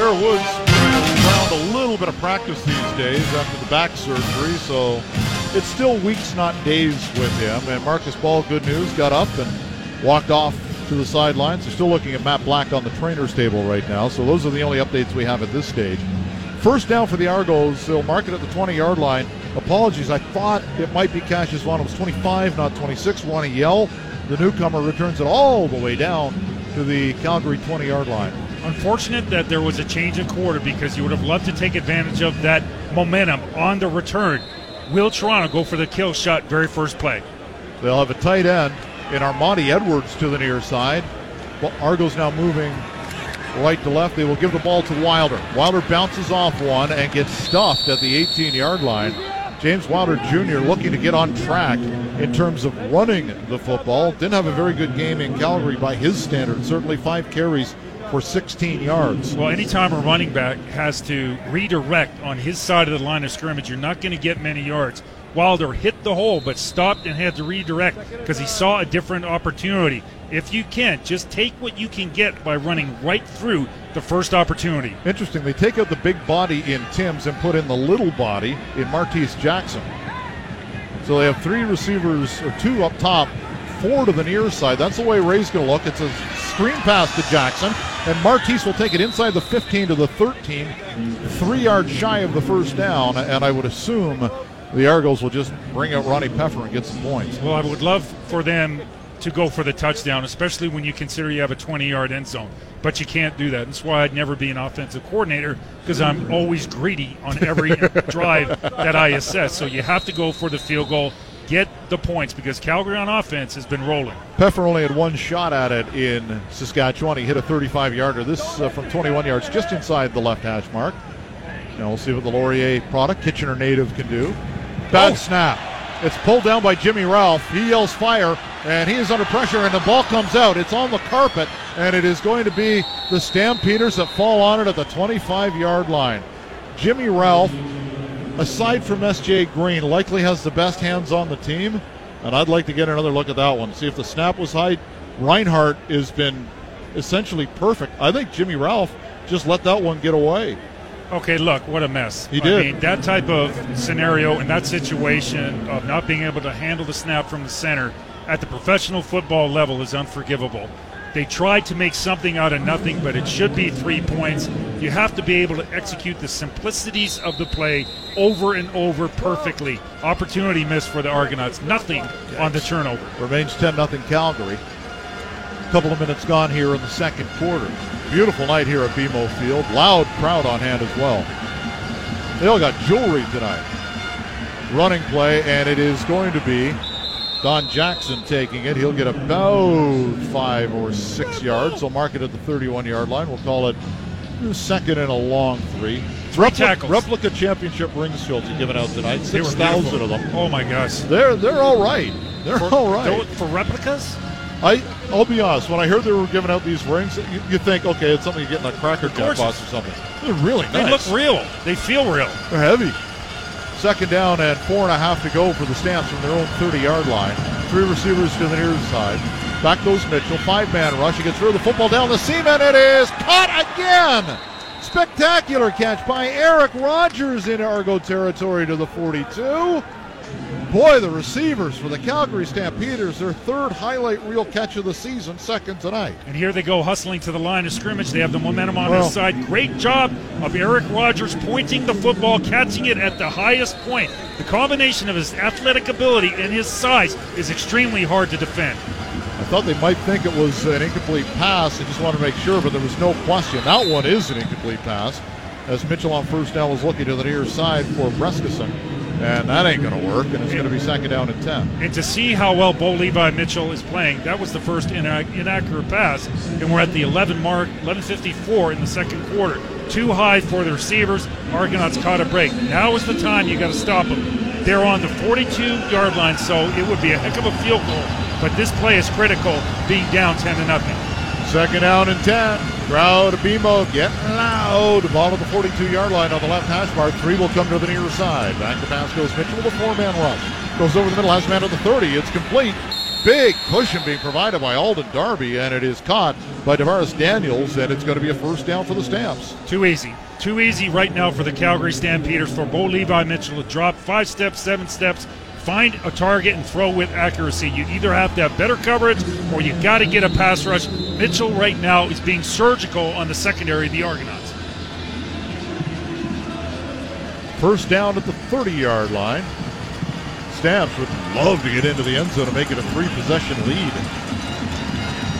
Fair Woods around a little bit of practice these days after the back surgery, so it's still weeks, not days with him. And Marcus Ball, good news, got up and walked off to the sidelines. They're still looking at Matt Black on the trainer's table right now, so those are the only updates we have at this stage. First down for the Argos. They'll mark it at the 20 yard line. Apologies, I thought it might be Cassius Vaughn. It was 25, not 26. Want to Yell, the newcomer, returns it all the way down to the Calgary 20 yard line. Unfortunate that there was a change in quarter because you would have loved to take advantage of that momentum on the return. Will Toronto go for the kill shot very first play? They'll have a tight end in Armanti Edwards to the near side. Well, Argos now moving right to left. They will give the ball to Wilder. Wilder bounces off one and gets stuffed at the 18 yard line. James Wilder Jr. looking to get on track in terms of running the football. Didn't have a very good game in Calgary by his standards. Certainly five carries for 16 yards. Well, anytime a running back has to redirect on his side of the line of scrimmage, you're not going to get many yards. Wilder hit the hole but stopped and had to redirect because he saw a different opportunity. If you can't, just take what you can get by running right through the first opportunity. Interesting, they take out the big body in Timms and put in the little body in Martese Jackson. So they have three receivers, or two up top, four to the near side. That's the way Ray's going to look. It's a screen pass to Jackson, and Martese will take it inside the 15 to the 13, three yards shy of the first down, and I would assume the Argos will just bring out Ronnie Pfeffer and get some points. Well, I would love for them to go for the touchdown, especially when you consider you have a 20 yard end zone. But you can't do that. That's why I'd never be an offensive coordinator because I'm always greedy on every drive that I assess. So you have to go for the field goal, get the points because Calgary on offense has been rolling. Pfeffer only had one shot at it in Saskatchewan. He hit a 35 yarder. This uh, from 21 yards, just inside the left hash mark. Now we'll see what the Laurier product, Kitchener native, can do. Bad oh. snap. It's pulled down by Jimmy Ralph. He yells fire, and he is under pressure, and the ball comes out. It's on the carpet, and it is going to be the Stampeders that fall on it at the 25 yard line. Jimmy Ralph, aside from SJ Green, likely has the best hands on the team, and I'd like to get another look at that one. See if the snap was high. Reinhardt has been essentially perfect. I think Jimmy Ralph just let that one get away. Okay, look, what a mess. He did. I mean, that type of scenario and that situation of not being able to handle the snap from the center at the professional football level is unforgivable. They tried to make something out of nothing, but it should be three points. You have to be able to execute the simplicities of the play over and over perfectly. Opportunity missed for the Argonauts. Nothing on the turnover. Remains 10 0 Calgary. A couple of minutes gone here in the second quarter. Beautiful night here at BMO Field. Loud crowd on hand as well. They all got jewelry tonight. Running play, and it is going to be Don Jackson taking it. He'll get about five or six yards. They'll mark it at the 31 yard line. We'll call it second and a long three. Three Repli- tackles. Replica championship rings Schultz are given out tonight. Six thousand of them. Oh my gosh. They're they're all right. They're for, all right. For replicas? I I'll be honest. When I heard they were giving out these rings, you, you think, okay, it's something you get in a cracker jack box or something. They're really nice. They look real. They feel real. They're heavy. Second down and four and a half to go for the Stamps from their own 30-yard line. Three receivers to the near side. Back goes Mitchell. Five-man rush. He gets of the football down the seam, and it is caught again. Spectacular catch by Eric Rogers in Argo territory to the 42. Boy, the receivers for the Calgary Stampeders, their third highlight reel catch of the season, second tonight. And here they go hustling to the line of scrimmage. They have the momentum on well, their side. Great job of Eric Rogers pointing the football, catching it at the highest point. The combination of his athletic ability and his size is extremely hard to defend. I thought they might think it was an incomplete pass. I just wanted to make sure, but there was no question. That one is an incomplete pass. As Mitchell on first down was looking to the near side for Brescacin and that ain't going to work, and it's going to be second down and 10. And to see how well Bo Levi Mitchell is playing, that was the first inac- inaccurate pass, and we're at the 11 mark, 11:54 in the second quarter. Too high for the receivers. Argonauts caught a break. Now is the time you got to stop them. They're on the 42-yard line, so it would be a heck of a field goal. But this play is critical, being down 10 to nothing. Second down and 10. Crowd BMO getting loud. Ball at the 42 yard line on the left hash mark. Three will come to the near side. Back to pass goes Mitchell with a four man rush. Goes over the middle, has man at the 30. It's complete. big cushion being provided by Alden Darby, and it is caught by Tavares Daniels, and it's going to be a first down for the Stamps. Too easy. Too easy right now for the Calgary Stampeders for Bo Levi Mitchell to drop five steps, seven steps, find a target and throw with accuracy. You either have to have better coverage or you got to get a pass rush. Mitchell right now is being surgical on the secondary of the Argonauts. First down at the 30 yard line. Stamps would love to get into the end zone and make it a three possession lead.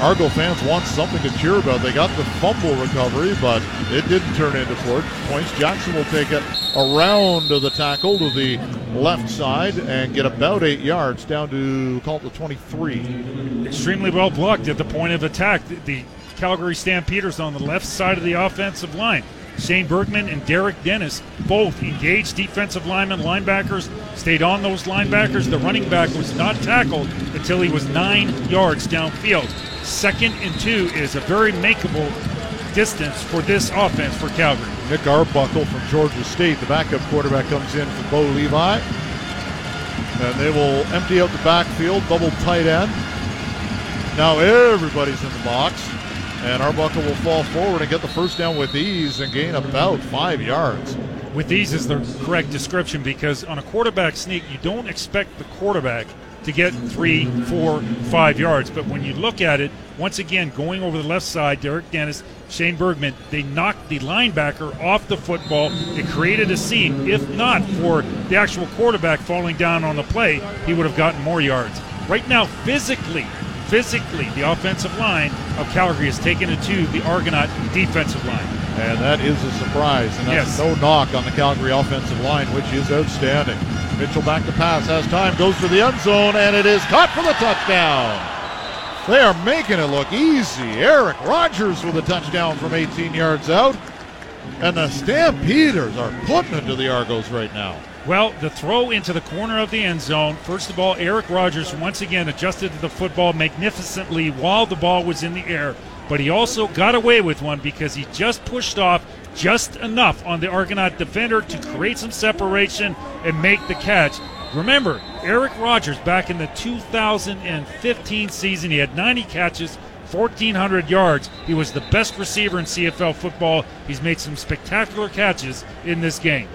Argo fans want something to cheer about. They got the fumble recovery, but it didn't turn into four points. Jackson will take it around the tackle to the left side and get about eight yards down to call it the 23. Extremely well blocked at the point of attack. The Calgary Stampeders on the left side of the offensive line. Shane Bergman and Derek Dennis both engaged defensive linemen, linebackers, stayed on those linebackers. The running back was not tackled until he was nine yards downfield. Second and two is a very makeable distance for this offense for Calgary. Nick Arbuckle from Georgia State, the backup quarterback, comes in for Bo Levi. And they will empty out the backfield, double tight end. Now everybody's in the box. And Arbuckle will fall forward and get the first down with ease and gain about five yards. With ease is the correct description because on a quarterback sneak, you don't expect the quarterback to get three, four, five yards. But when you look at it, once again, going over the left side, Derek Dennis, Shane Bergman, they knocked the linebacker off the football. It created a seam. If not for the actual quarterback falling down on the play, he would have gotten more yards. Right now, physically, physically, the offensive line of Calgary has taken it to the Argonaut defensive line. And that is a surprise. And that's Yes. no knock on the Calgary offensive line, which is outstanding. Mitchell back to pass, has time, goes for the end zone, and it is caught for the touchdown. They are making it look easy. Eric Rogers with a touchdown from 18 yards out. And the Stampeders are putting it to the Argos right now. Well, the throw into the corner of the end zone. First of all, Eric Rogers once again adjusted to the football magnificently while the ball was in the air, but he also got away with one because he just pushed off just enough on the Argonaut defender to create some separation and make the catch. Remember, Eric Rogers back in the 2015 season, he had 90 catches, 1,400 yards. He was the best receiver in CFL football. He's made some spectacular catches in this game.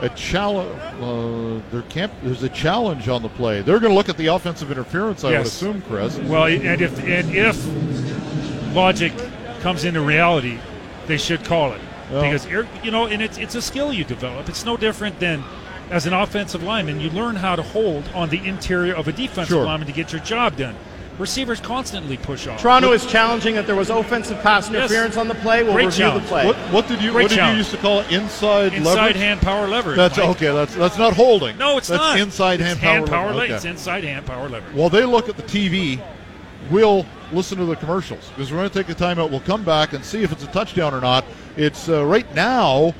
A challenge. Uh, there can't. There's a challenge on the play. They're going to look at the offensive interference. I would assume, Chris. Well, and if and if logic comes into reality, they should call it Well- because you know, and it's it's a skill you develop. It's no different than as an offensive lineman, you learn how to hold on the interior of a defensive Sure. lineman to get your job done. Receivers constantly push off. Toronto is challenging that there was offensive pass Yes. interference on the play. We'll Great review challenge. the play. What, what did you Great What did you used to call it? Inside, Inside leverage. hand power leverage. That's Mike. okay. That's that's not holding. No, it's that's not. inside It's hand, hand power. power. leverage. le- Okay. It's inside hand power leverage. Well, they look at the TV, we'll listen to the commercials because we're going to take a timeout. We'll come back and see if it's a touchdown or not. It's uh, right now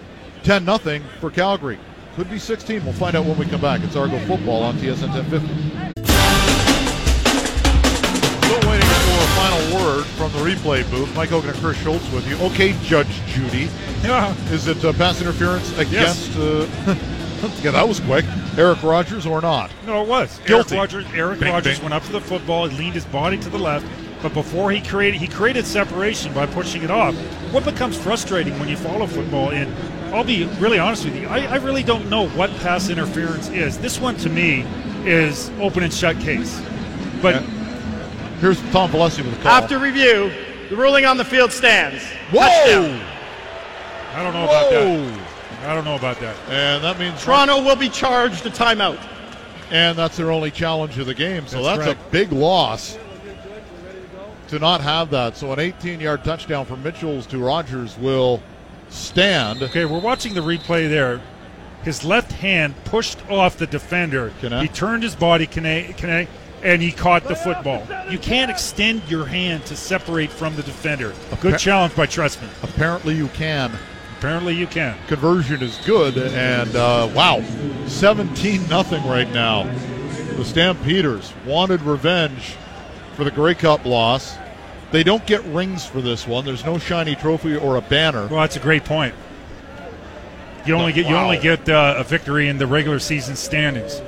10 nothing for Calgary. Could be 16. We'll find out when we come back. It's Argo football on TSN 1050. Still waiting for a final word from the replay booth. Mike Hogan and Chris Schultz with you. Okay, Judge Judy. Yeah. Is it uh, pass interference against? Uh, yeah, that was quick. Eric Rogers or not? No, it was. Guilty. Eric Rogers, Eric Bing, Rogers bing. went up to the football, he leaned his body to the left, but before he created he created separation by pushing it off. What becomes frustrating when you follow football, and I'll be really honest with you, I, I really don't know what pass interference is. This one to me is open and shut case. But Yeah. Here's Tom Vallesi with a call. After review, the ruling on the field stands. Whoa! Touchdown. I don't know about that. I don't know about that. And that means Toronto will be charged a timeout. and that's their only challenge of the game. So That's that's, a big loss to not have that. So an 18-yard touchdown from Mitchell's to Rogers will stand. Okay, we're watching the replay there. His left hand pushed off the defender. Kane? He turned his body, Kane, Kane, and he caught the football. You can't extend your hand to separate from the defender. A Good Appa- challenge by Trestman. Apparently you can. Apparently you can. Conversion is good, and uh, wow, 17 nothing right now. The Stampeders wanted revenge for the Grey Cup loss. They don't get rings for this one. There's no shiny trophy or a banner. Well, that's a great point. You only get you only get uh, a victory in the regular season standings.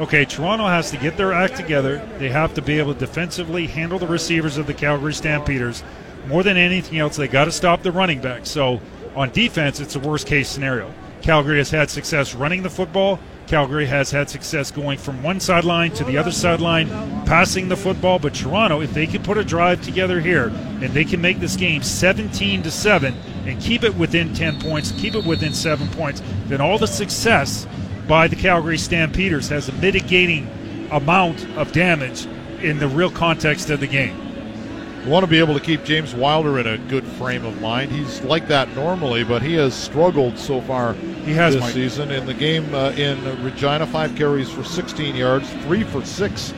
okay, Toronto has to get their act together. They have to be able to defensively handle the receivers of the Calgary Stampeders. More than anything else, they got to stop the running back. So on defense, it's a worst case scenario. Calgary has had success running the football. Calgary has had success going from one sideline to the other sideline, passing the football. But Toronto, if they can put a drive together here and they can make this game 17 to 7 and keep it within 10 points, keep it within 7 points, then all the success by the Calgary Stampeders has a mitigating amount of damage in the real context of the game. You want to be able to keep James Wilder in a good frame of mind. He's like that normally, but he has struggled so far He has, this Mike. season. In the game uh, in Regina, five carries for 16 yards, three for six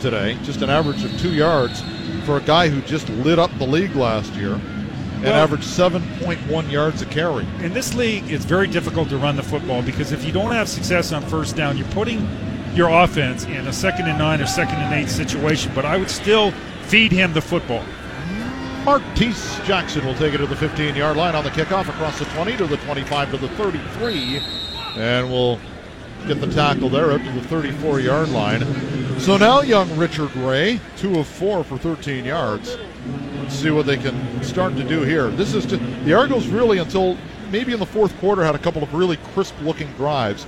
today, just an average of two yards for a guy who just lit up the league last year and Well- averaged 7.1 yards a carry. in this league, it's very difficult to run the football because if you don't have success on first down, you're putting your offense in a second and nine or second and eight situation. But I would still feed him the football. Martese Jackson will take it to the 15 yard line on the kickoff across the 20 to the 25 to the 33. And we'll get the tackle there up to the 34 yard line. So now young Richard Ray, two of four for 13 yards. Let's see what they can start to do here. This is to, the Argos really until maybe in the fourth quarter had a couple of really crisp looking drives.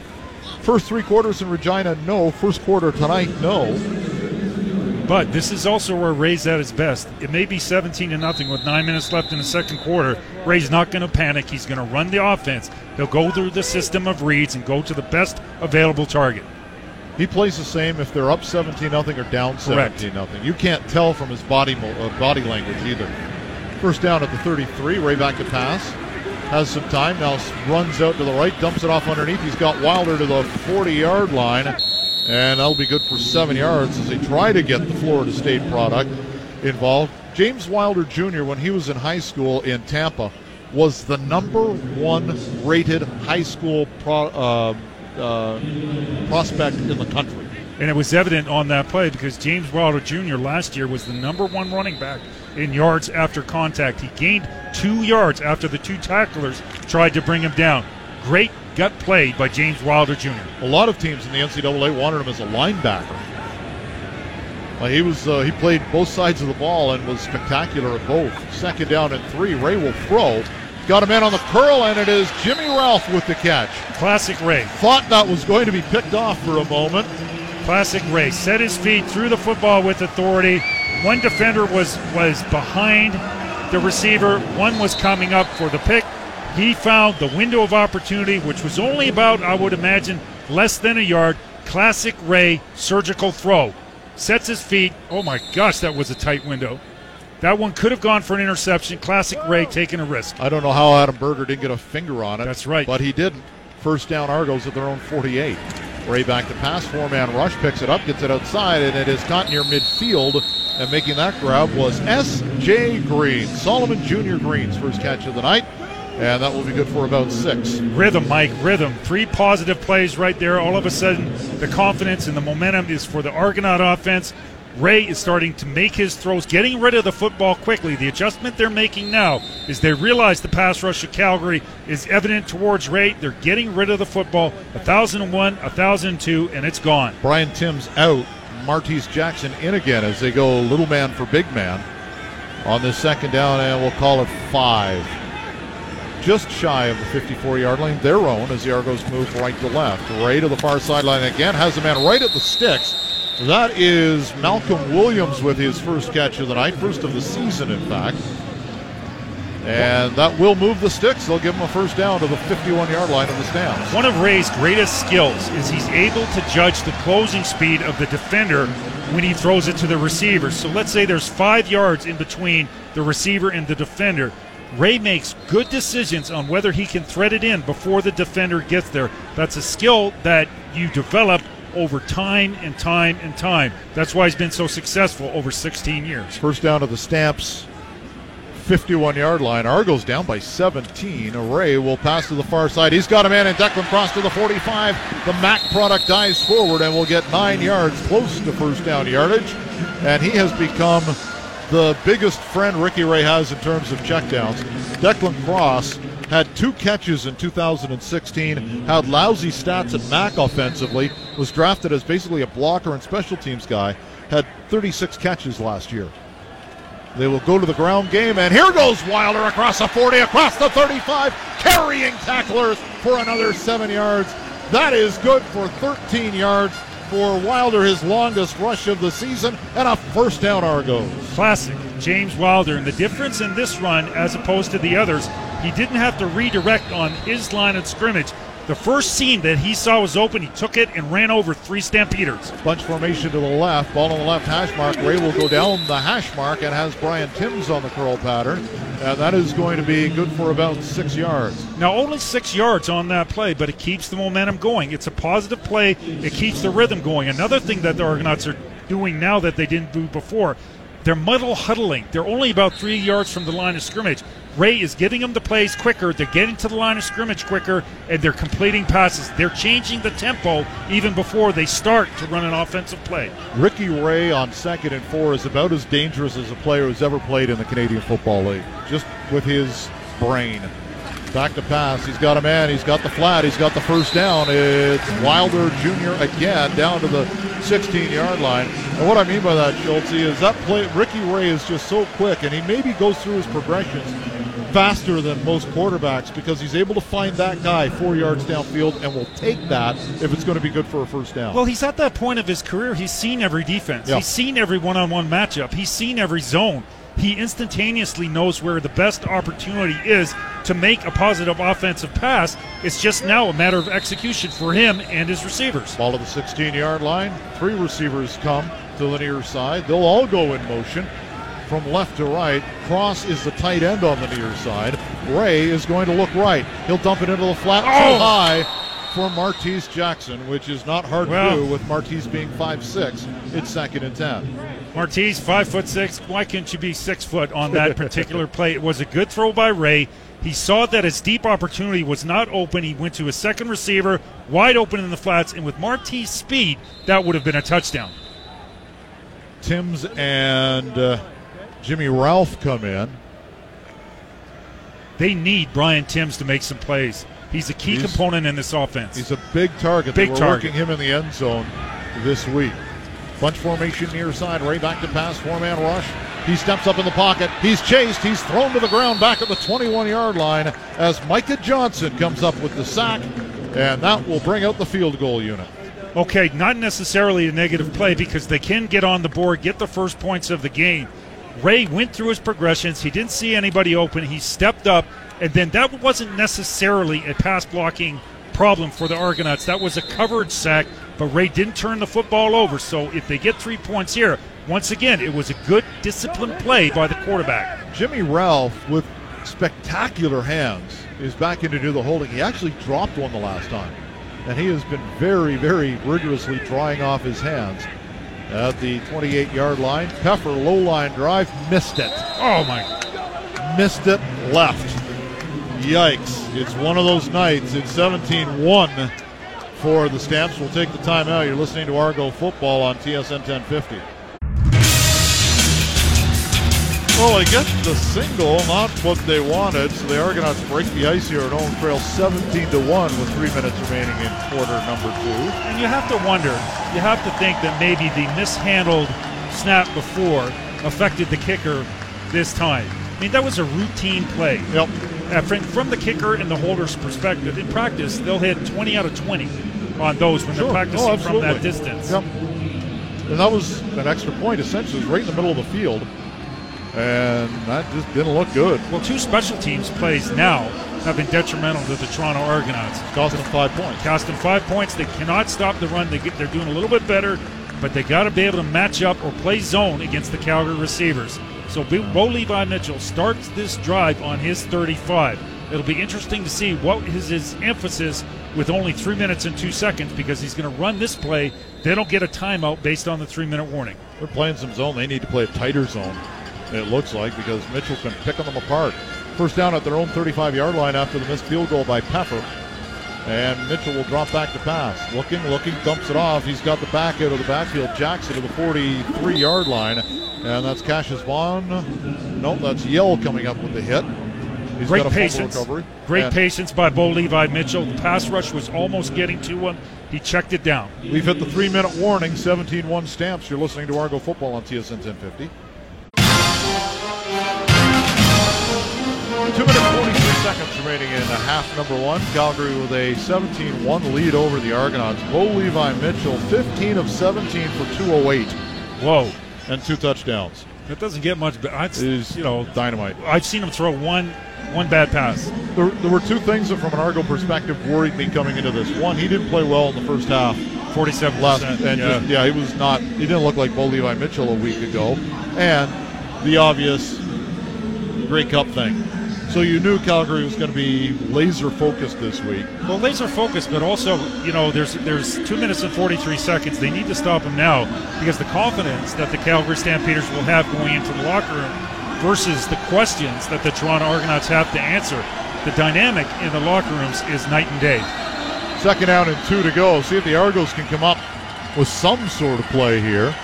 First three quarters in Regina, no. First quarter tonight, no. But this is also where Ray's at his best. It may be 17 to nothing with nine minutes left in the second quarter. Ray's not going to panic. He's going to run the offense. He'll go through the system of reads and go to the best available target. He plays the same if they're up 17 nothing or down 17 nothing. You can't tell from his body mo- uh, body language either. First down at the 33, Ray back to pass. Has some time now. Runs out to the right, dumps it off underneath. He's got Wilder to the 40-yard line, and that'll be good for seven yards as they try to get the Florida State product involved. James Wilder Jr. when he was in high school in Tampa was the number one rated high school pro, uh, uh, prospect in the country. And it was evident on that play because James Wilder Jr. last year was the number one running back in yards after contact. He gained two yards after the two tacklers tried to bring him down. Great gut play by James Wilder Jr. A lot of teams in the NCAA wanted him as a linebacker. Uh, he was uh, he played both sides of the ball and was spectacular at both. Second down and three. Ray will throw. Got a man on the curl, and it is Jimmy Ralph with the catch. Classic Ray. Thought that was going to be picked off for a moment. Classic Ray. Set his feet, threw the football with authority. One defender was was behind the receiver. One was coming up for the pick. He found the window of opportunity, which was only about, I would imagine, less than a yard. Classic Ray surgical throw. Sets his feet. Oh my gosh, that was a tight window. That one could have gone for an interception. Classic Ray taking a risk. I don't know how Adam Berger didn't get a finger on it. That's right. But he didn't. First down Argos at their own 48. Ray back to pass, four man rush, picks it up, gets it outside, and it is caught near midfield. And making that grab was S.J. Green, Solomon Jr. Green's first catch of the night. And that will be good for about six. Rhythm, Mike, rhythm. Three positive plays right there. All of a sudden, the confidence and the momentum is for the Argonaut offense. Ray is starting to make his throws, getting rid of the football quickly. The adjustment they're making now is they realize the pass rush of Calgary is evident towards Ray. They're getting rid of the football. 1,001, 1,002, and it's gone. Brian Timms out. Martese Jackson in again as they go little man for big man on this second down, and we'll call it five. Just shy of the 54 yard line, their own, as the Argos move right to left. Ray to the far sideline again, has a man right at the sticks. That is Malcolm Williams with his first catch of the night, first of the season, in fact. And that will move the sticks. They'll give him a first down to the 51 yard line of the Stamps. One of Ray's greatest skills is he's able to judge the closing speed of the defender when he throws it to the receiver. So let's say there's five yards in between the receiver and the defender. Ray makes good decisions on whether he can thread it in before the defender gets there. That's a skill that you develop over time and time and time. That's why he's been so successful over 16 years. First down to the Stamps 51 yard line. Argos down by 17. Ray will pass to the far side. He's got a man in Declan Cross to the 45. The Mac product dives forward and will get nine yards close to first down yardage. And he has become the biggest friend Ricky Ray has in terms of checkdowns. Declan Cross had two catches in 2016, had lousy stats at Mac offensively, was drafted as basically a blocker and special teams guy, had 36 catches last year. They will go to the ground game, and here goes Wilder across the 40, across the 35, carrying tacklers for another seven yards. That is good for 13 yards for Wilder, his longest rush of the season, and a first down Argos. Classic James Wilder. And the difference in this run, as opposed to the others, he didn't have to redirect on his line of scrimmage. The first seam that he saw was open. He took it and ran over three Stampeders. Bunch formation to the left. Ball on the left hash mark. Ray will go down the hash mark and has Brian Timms on the curl pattern. And that is going to be good for about six yards. Now, only six yards on that play, but it keeps the momentum going. It's a positive play. It keeps the rhythm going. Another thing that the Argonauts are doing now that they didn't do before, they're muddle huddling. They're only about three yards from the line of scrimmage. Ray is getting them the plays quicker. They're getting to the line of scrimmage quicker, and they're completing passes. They're changing the tempo even before they start to run an offensive play. Ricky Ray on second and four is about as dangerous as a player who's ever played in the Canadian Football League, just with his brain. Back to pass. He's got a man. He's got the flat. He's got the first down. It's Wilder Jr. again down to the 16 yard line. And what I mean by that, Schultz, is that play. Ricky Ray is just so quick, and he maybe goes through his progressions faster than most quarterbacks because he's able to find that guy four yards downfield and will take that if it's going to be good for a first down. Well, he's at that point of his career. He's seen every defense. Yeah. He's seen every one-on-one matchup. He's seen every zone. He instantaneously knows where the best opportunity is to make a positive offensive pass. It's just now a matter of execution for him and his receivers. Ball to the 16 yard line. Three receivers come to the near side. They'll all go in motion from left to right. Cross is the tight end on the near side. Ray is going to look right. He'll dump it into the flat Oh! too high for Martese Jackson, which is not hard Well- to do with Martese being 5'6. It's second and 10. Martese, five foot six. Why can't you be six foot on that particular play? It was a good throw by Ray. He saw that his deep opportunity was not open. He went to a second receiver, wide open in the flats, and with Martese speed, that would have been a touchdown. Timms and uh, Jimmy Ralph come in. They need Brian Timms to make some plays. He's a key He's- component in this offense. He's a big target. Big they were target. working him in the end zone this week. Bunch formation near side. Ray back to pass. Four man rush. He steps up in the pocket. He's chased. He's thrown to the ground back at the 21 yard line as Micah Johnson comes up with the sack. And that will bring out the field goal unit. Okay, not necessarily a negative play because they can get on the board, get the first points of the game. Ray went through his progressions. He didn't see anybody open. He stepped up, and then that wasn't necessarily a pass blocking problem for the Argonauts. That was a coverage sack, but Ray didn't turn the football over. So if they get three points here, once again, it was a good disciplined play by the quarterback. Jimmy Ralph, with spectacular hands, is back in to do the holding. He actually dropped one the last time. And he has been very, very rigorously drying off his hands. At the 28 yard line, Pfeffer, low line drive, missed it. Oh my! Missed it left. Yikes. It's one of those nights. It's 17 1 for the Stamps. We'll take the timeout. You're listening to Argo Football on TSN 1050. Well, they get the single, not what they wanted, so the Argonauts break the ice here at home trail 17 to 1 with three minutes remaining in quarter number two. And you have to wonder, you have to think that maybe the mishandled snap before affected the kicker this time. I mean, that was a routine play. Yep. Uh, from, from the kicker and the holder's perspective, in practice, they'll hit 20 out of 20 on those when Sure. they're practicing Oh, from that distance. Yep. And that was an extra point, essentially. Right in the middle of the field. And that just didn't look good. Well, two special teams plays now have been detrimental to the Toronto Argonauts. Cost them five points. Cost them five points. They cannot stop the run. They get, they're doing a little bit better, but they got to be able to match up or play zone against the Calgary receivers. So Bo Levi Mitchell starts this drive on his 35. It'll be interesting to see what is his emphasis with only three minutes and two seconds because he's going to run this play. They don't get a timeout based on the three minute warning. They're playing some zone. They need to play a tighter zone, it looks like, because Mitchell's been picking them apart. First down at their own 35 yard line after the missed field goal by Pfeffer. And Mitchell will drop back to pass. Looking, looking, dumps it off. He's got the back out of the backfield. Jackson to the 43 yard line. And that's Cassius Vaughn. Nope, that's Yell coming up with the hit. He's Great got a patience. recovery. Great And patience by Bo Levi Mitchell. The pass rush was almost getting to him. He checked it down. We've hit the three minute warning, 17 1 stamps. You're listening to Argo Football on TSN 1050. Two minutes, 43 seconds remaining in a half number one. Calgary with a 17 1 lead over the Argonauts. Bo Levi Mitchell, 15 of 17 for 208 Whoa, and two touchdowns. that doesn't get much. But I, Is you know, dynamite. I've seen him throw one one bad pass. There, there were two things that, from an Argo perspective, worried me coming into this. One, he didn't play well in the first half. Forty-seven last percent. and Yeah. just yeah, he was not. He didn't look like Bo Levi Mitchell a week ago, and the obvious Grey Cup thing. So you knew Calgary was going to be laser focused this week. Well, laser focused, but also, you know, there's there's two minutes and 43 seconds. They need to stop him now because the confidence that the Calgary Stampeders will have going into the locker room versus the questions that the Toronto Argonauts have to answer. The dynamic in the locker rooms is night and day. Second out and two to go. See if the Argos can come up with some sort of play here.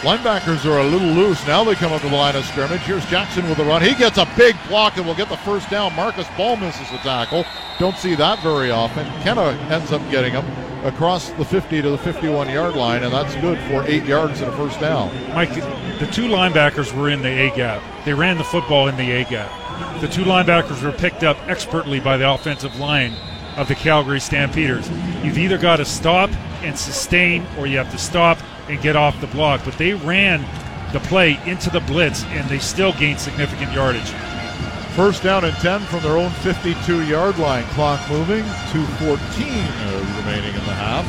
Linebackers are a little loose. Now they come up to the line of scrimmage. Here's Jackson with a run. He gets a big block and will get the first down. Marcus Ball misses the tackle. Don't see that very often. Kenna ends up getting him across the 50 to the 51 yard line, and that's good for eight yards and a first down. Mike, the two linebackers were in the A gap. They ran the football in the A gap. The two linebackers were picked up expertly by the offensive line of the Calgary Stampeders. You've either got to stop and sustain, or you have to stop and get off the block. But they ran the play into the blitz, and they still gained significant yardage. First down and 10 from their own 52 yard line. Clock moving. 2.14 uh, remaining in the half.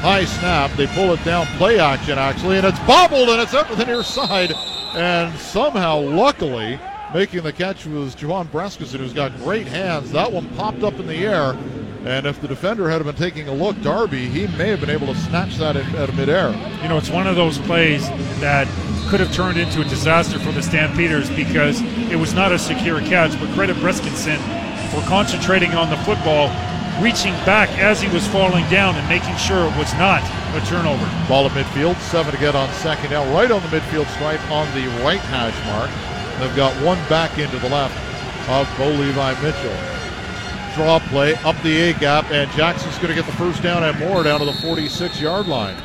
High snap. They pull it down. Play action, actually, and it's bobbled and it's up to the near side. And somehow, luckily, making the catch was Juwan Brescacin, who's got great hands. That one popped up in the air. And if the defender had been taking a look, Darby, he may have been able to snatch that in, at midair. You know, it's one of those plays that could have turned into a disaster for the Stampeders because it was not a secure catch. But credit Brescacin for concentrating on the football, reaching back as he was falling down and making sure it was not a turnover. Ball at midfield, seven to get on second down, right on the midfield stripe on the right hash mark. They've got one back into the left of Bo Levi Mitchell. Draw play up the A gap, and Jackson's going to get the first down and more down to the 46 yard line.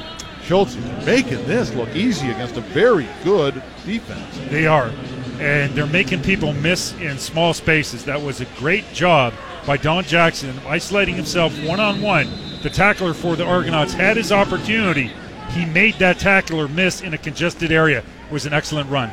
Schultz making this look easy against a very good defense. They are. And they're making people miss in small spaces. That was a great job by Don Jackson isolating himself one on one. The tackler for the Argonauts had his opportunity. He made that tackler miss in a congested area. It was an excellent run.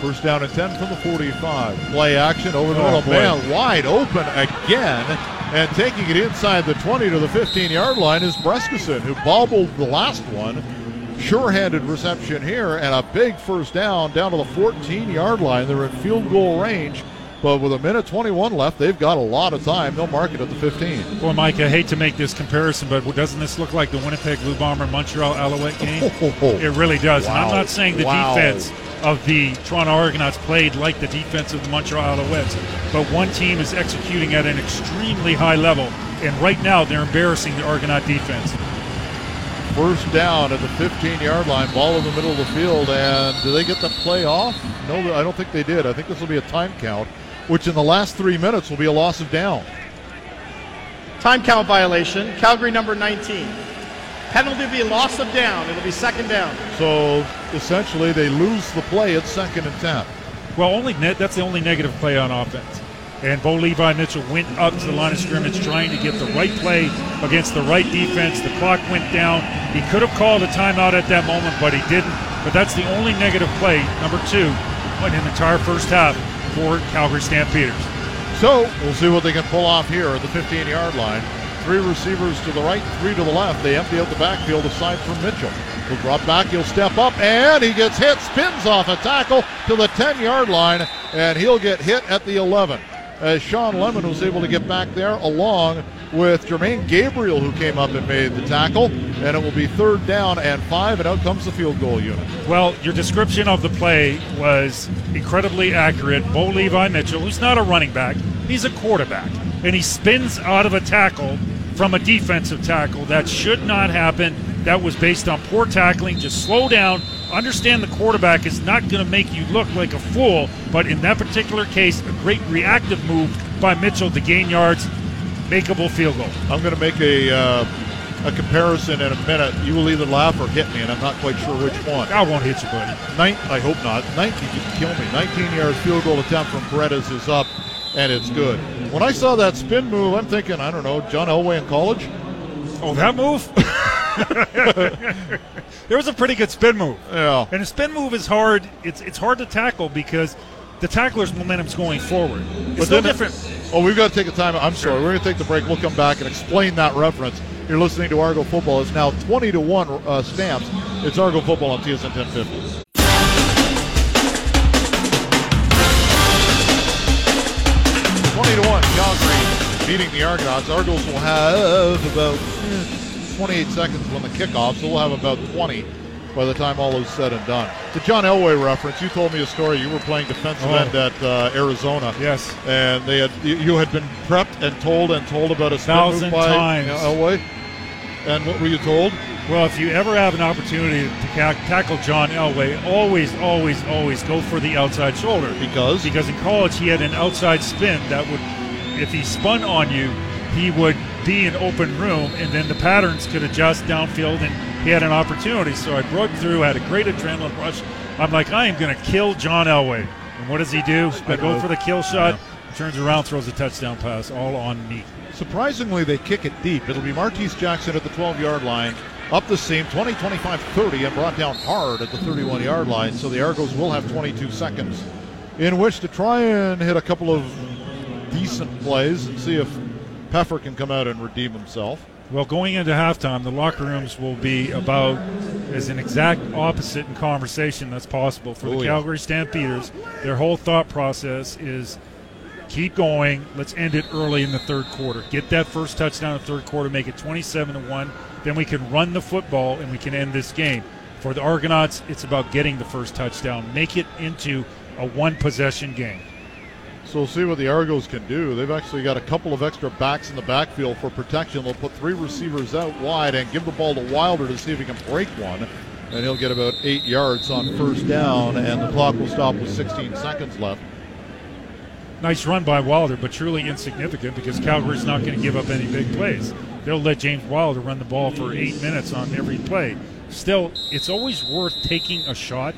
First down and 10 from the 45. Play action over the Oh, middle. Man, wide open again. And taking it inside the 20 to the 15 yard line is Brescacin, who bobbled the last one. Sure handed reception here, and a big first down down to the 14 yard line. They're in field goal range, but with a minute 21 left, they've got a lot of time. They'll mark it at the 15. Well, Mike, I hate to make this comparison, but doesn't this look like the Winnipeg Blue Bomber Montreal Alouette game? Oh, it really does. And I'm not saying the Wow. defense of the Toronto Argonauts played like the defense of the Montreal Alouettes, but one team is executing at an extremely high level, and right now they're embarrassing the Argonaut defense. First down at the 15 yard line, ball in the middle of the field, and do they get the play off? No, I don't think they did. I think this will be a time count, which in the last three minutes will be a loss of down. Time count violation. Calgary number 19. Penalty will be loss of down. It'll be second down. So essentially, they lose the play at second and 10. Well, only net, that's the only negative play on offense. And Bo Levi Mitchell went up to the line of scrimmage trying to get the right play against the right defense. The clock went down. He could have called a timeout at that moment, but he didn't. But that's the only negative play, number two, in the entire first half for Calgary Stampeders. So we'll see what they can pull off here at the 15 yard line. Three receivers to the right, three to the left. They empty out the backfield aside from Mitchell. He'll drop back, he'll step up, and he gets hit, spins off a tackle to the 10 yard line, and he'll get hit at the 11. As Sean Lemon was able to get back there along with Jermaine Gabriel, who came up and made the tackle, and it will be third down and five, and out comes the field goal unit. Well, your description of the play was incredibly accurate. Bo Levi Mitchell, who's not a running back, he's a quarterback. And he spins out of a tackle from a defensive tackle. That should not happen. That was based on poor tackling. Just slow down, Understand the quarterback is not going to make you look like a fool, but in that particular case, a great reactive move by Mitchell to gain yards, makeable field goal. I'm going to make a uh, a comparison in a minute. You will either laugh or hit me, and I'm not quite sure which one. I won't hit you, buddy. Nine, I hope not. 19, you can kill me. 19 yards field goal attempt from Paredes is up, and it's good. When I saw that spin move, I'm thinking, I don't know, John Elway in college. Oh, that move? there was a pretty good spin move. Yeah. And a spin move is hard. It's it's hard to tackle because the tackler's momentum's going forward. It's no different. Oh, we've got to take a time. I'm sorry. We're going to take the break. We'll come back and explain that reference. You're listening to Argo Football. It's now 20 to 1 uh, stamps. It's Argo Football on TSN 1050. Beating the Argonauts. Argos will have about eh, 28 seconds when the kickoff, so we'll have about 20 by the time all is said and done. The John Elway reference, you told me a story. You were playing defensive Oh. end at uh, Arizona. Yes. And they had you- had been prepped and told and told about a Thousand move by times. Elway. And what were you told? Well, if you ever have an opportunity to tackle John Elway, always, always, always go for the outside shoulder. Because Because in college, he had an outside spin that would, if he spun on you, he would be in open room, and then the patterns could adjust downfield, and he had an opportunity. So I broke through, had a great adrenaline rush. I'm like, I am going to kill John Elway. And what does he do? I go for the kill shot, turns around, throws a touchdown pass, all on me. surprisingly they kick it deep. It'll be Martise Jackson at the 12-yard line, up the seam, 20, 25, 30, and brought down hard at the 31-yard line. So the Argos will have 22 seconds in which to try and hit a couple of decent plays and see if Pfeffer can come out and redeem himself. Well, going into halftime, the locker rooms will be about as an exact opposite in conversation that's possible for Oh, the yeah. Calgary Stampeders. Their whole thought process is keep going. Let's end it early in the third quarter. Get that first touchdown in the third quarter, make it 27 to 1. Then we can run the football and we can end this game. For the Argonauts, it's about getting the first touchdown, make it into a one possession game. So we'll see what the Argos can do. They've actually got a couple of extra backs in the backfield for protection. They'll put three receivers out wide and give the ball to Wilder to see if he can break one. And he'll get about eight yards on first down, and the clock will stop with 16 seconds left. Nice run by Wilder, but truly insignificant because Calgary's not going to give up any big plays. They'll let James Wilder run the ball for eight minutes on every play. Still, it's always worth taking a shot.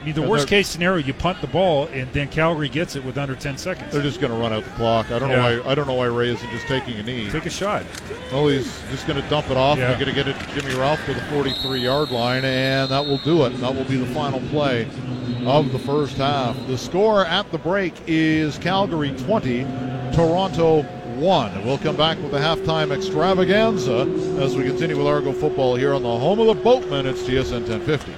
I mean, the And worst case scenario, you punt the ball and then Calgary gets it with under 10 seconds. They're just going to run out the clock. I don't Yeah. know why. I don't know why Ray isn't just taking a knee. Take a shot. Oh, he's just going to dump it off. Yeah. They're going to get it to Jimmy Ralph to the 43-yard line, and that will do it. That will be the final play of the first half. The score at the break is Calgary 20, Toronto 1. We'll come back with the halftime extravaganza as we continue with Argo football here on the home of the Boatmen. It's TSN 1050.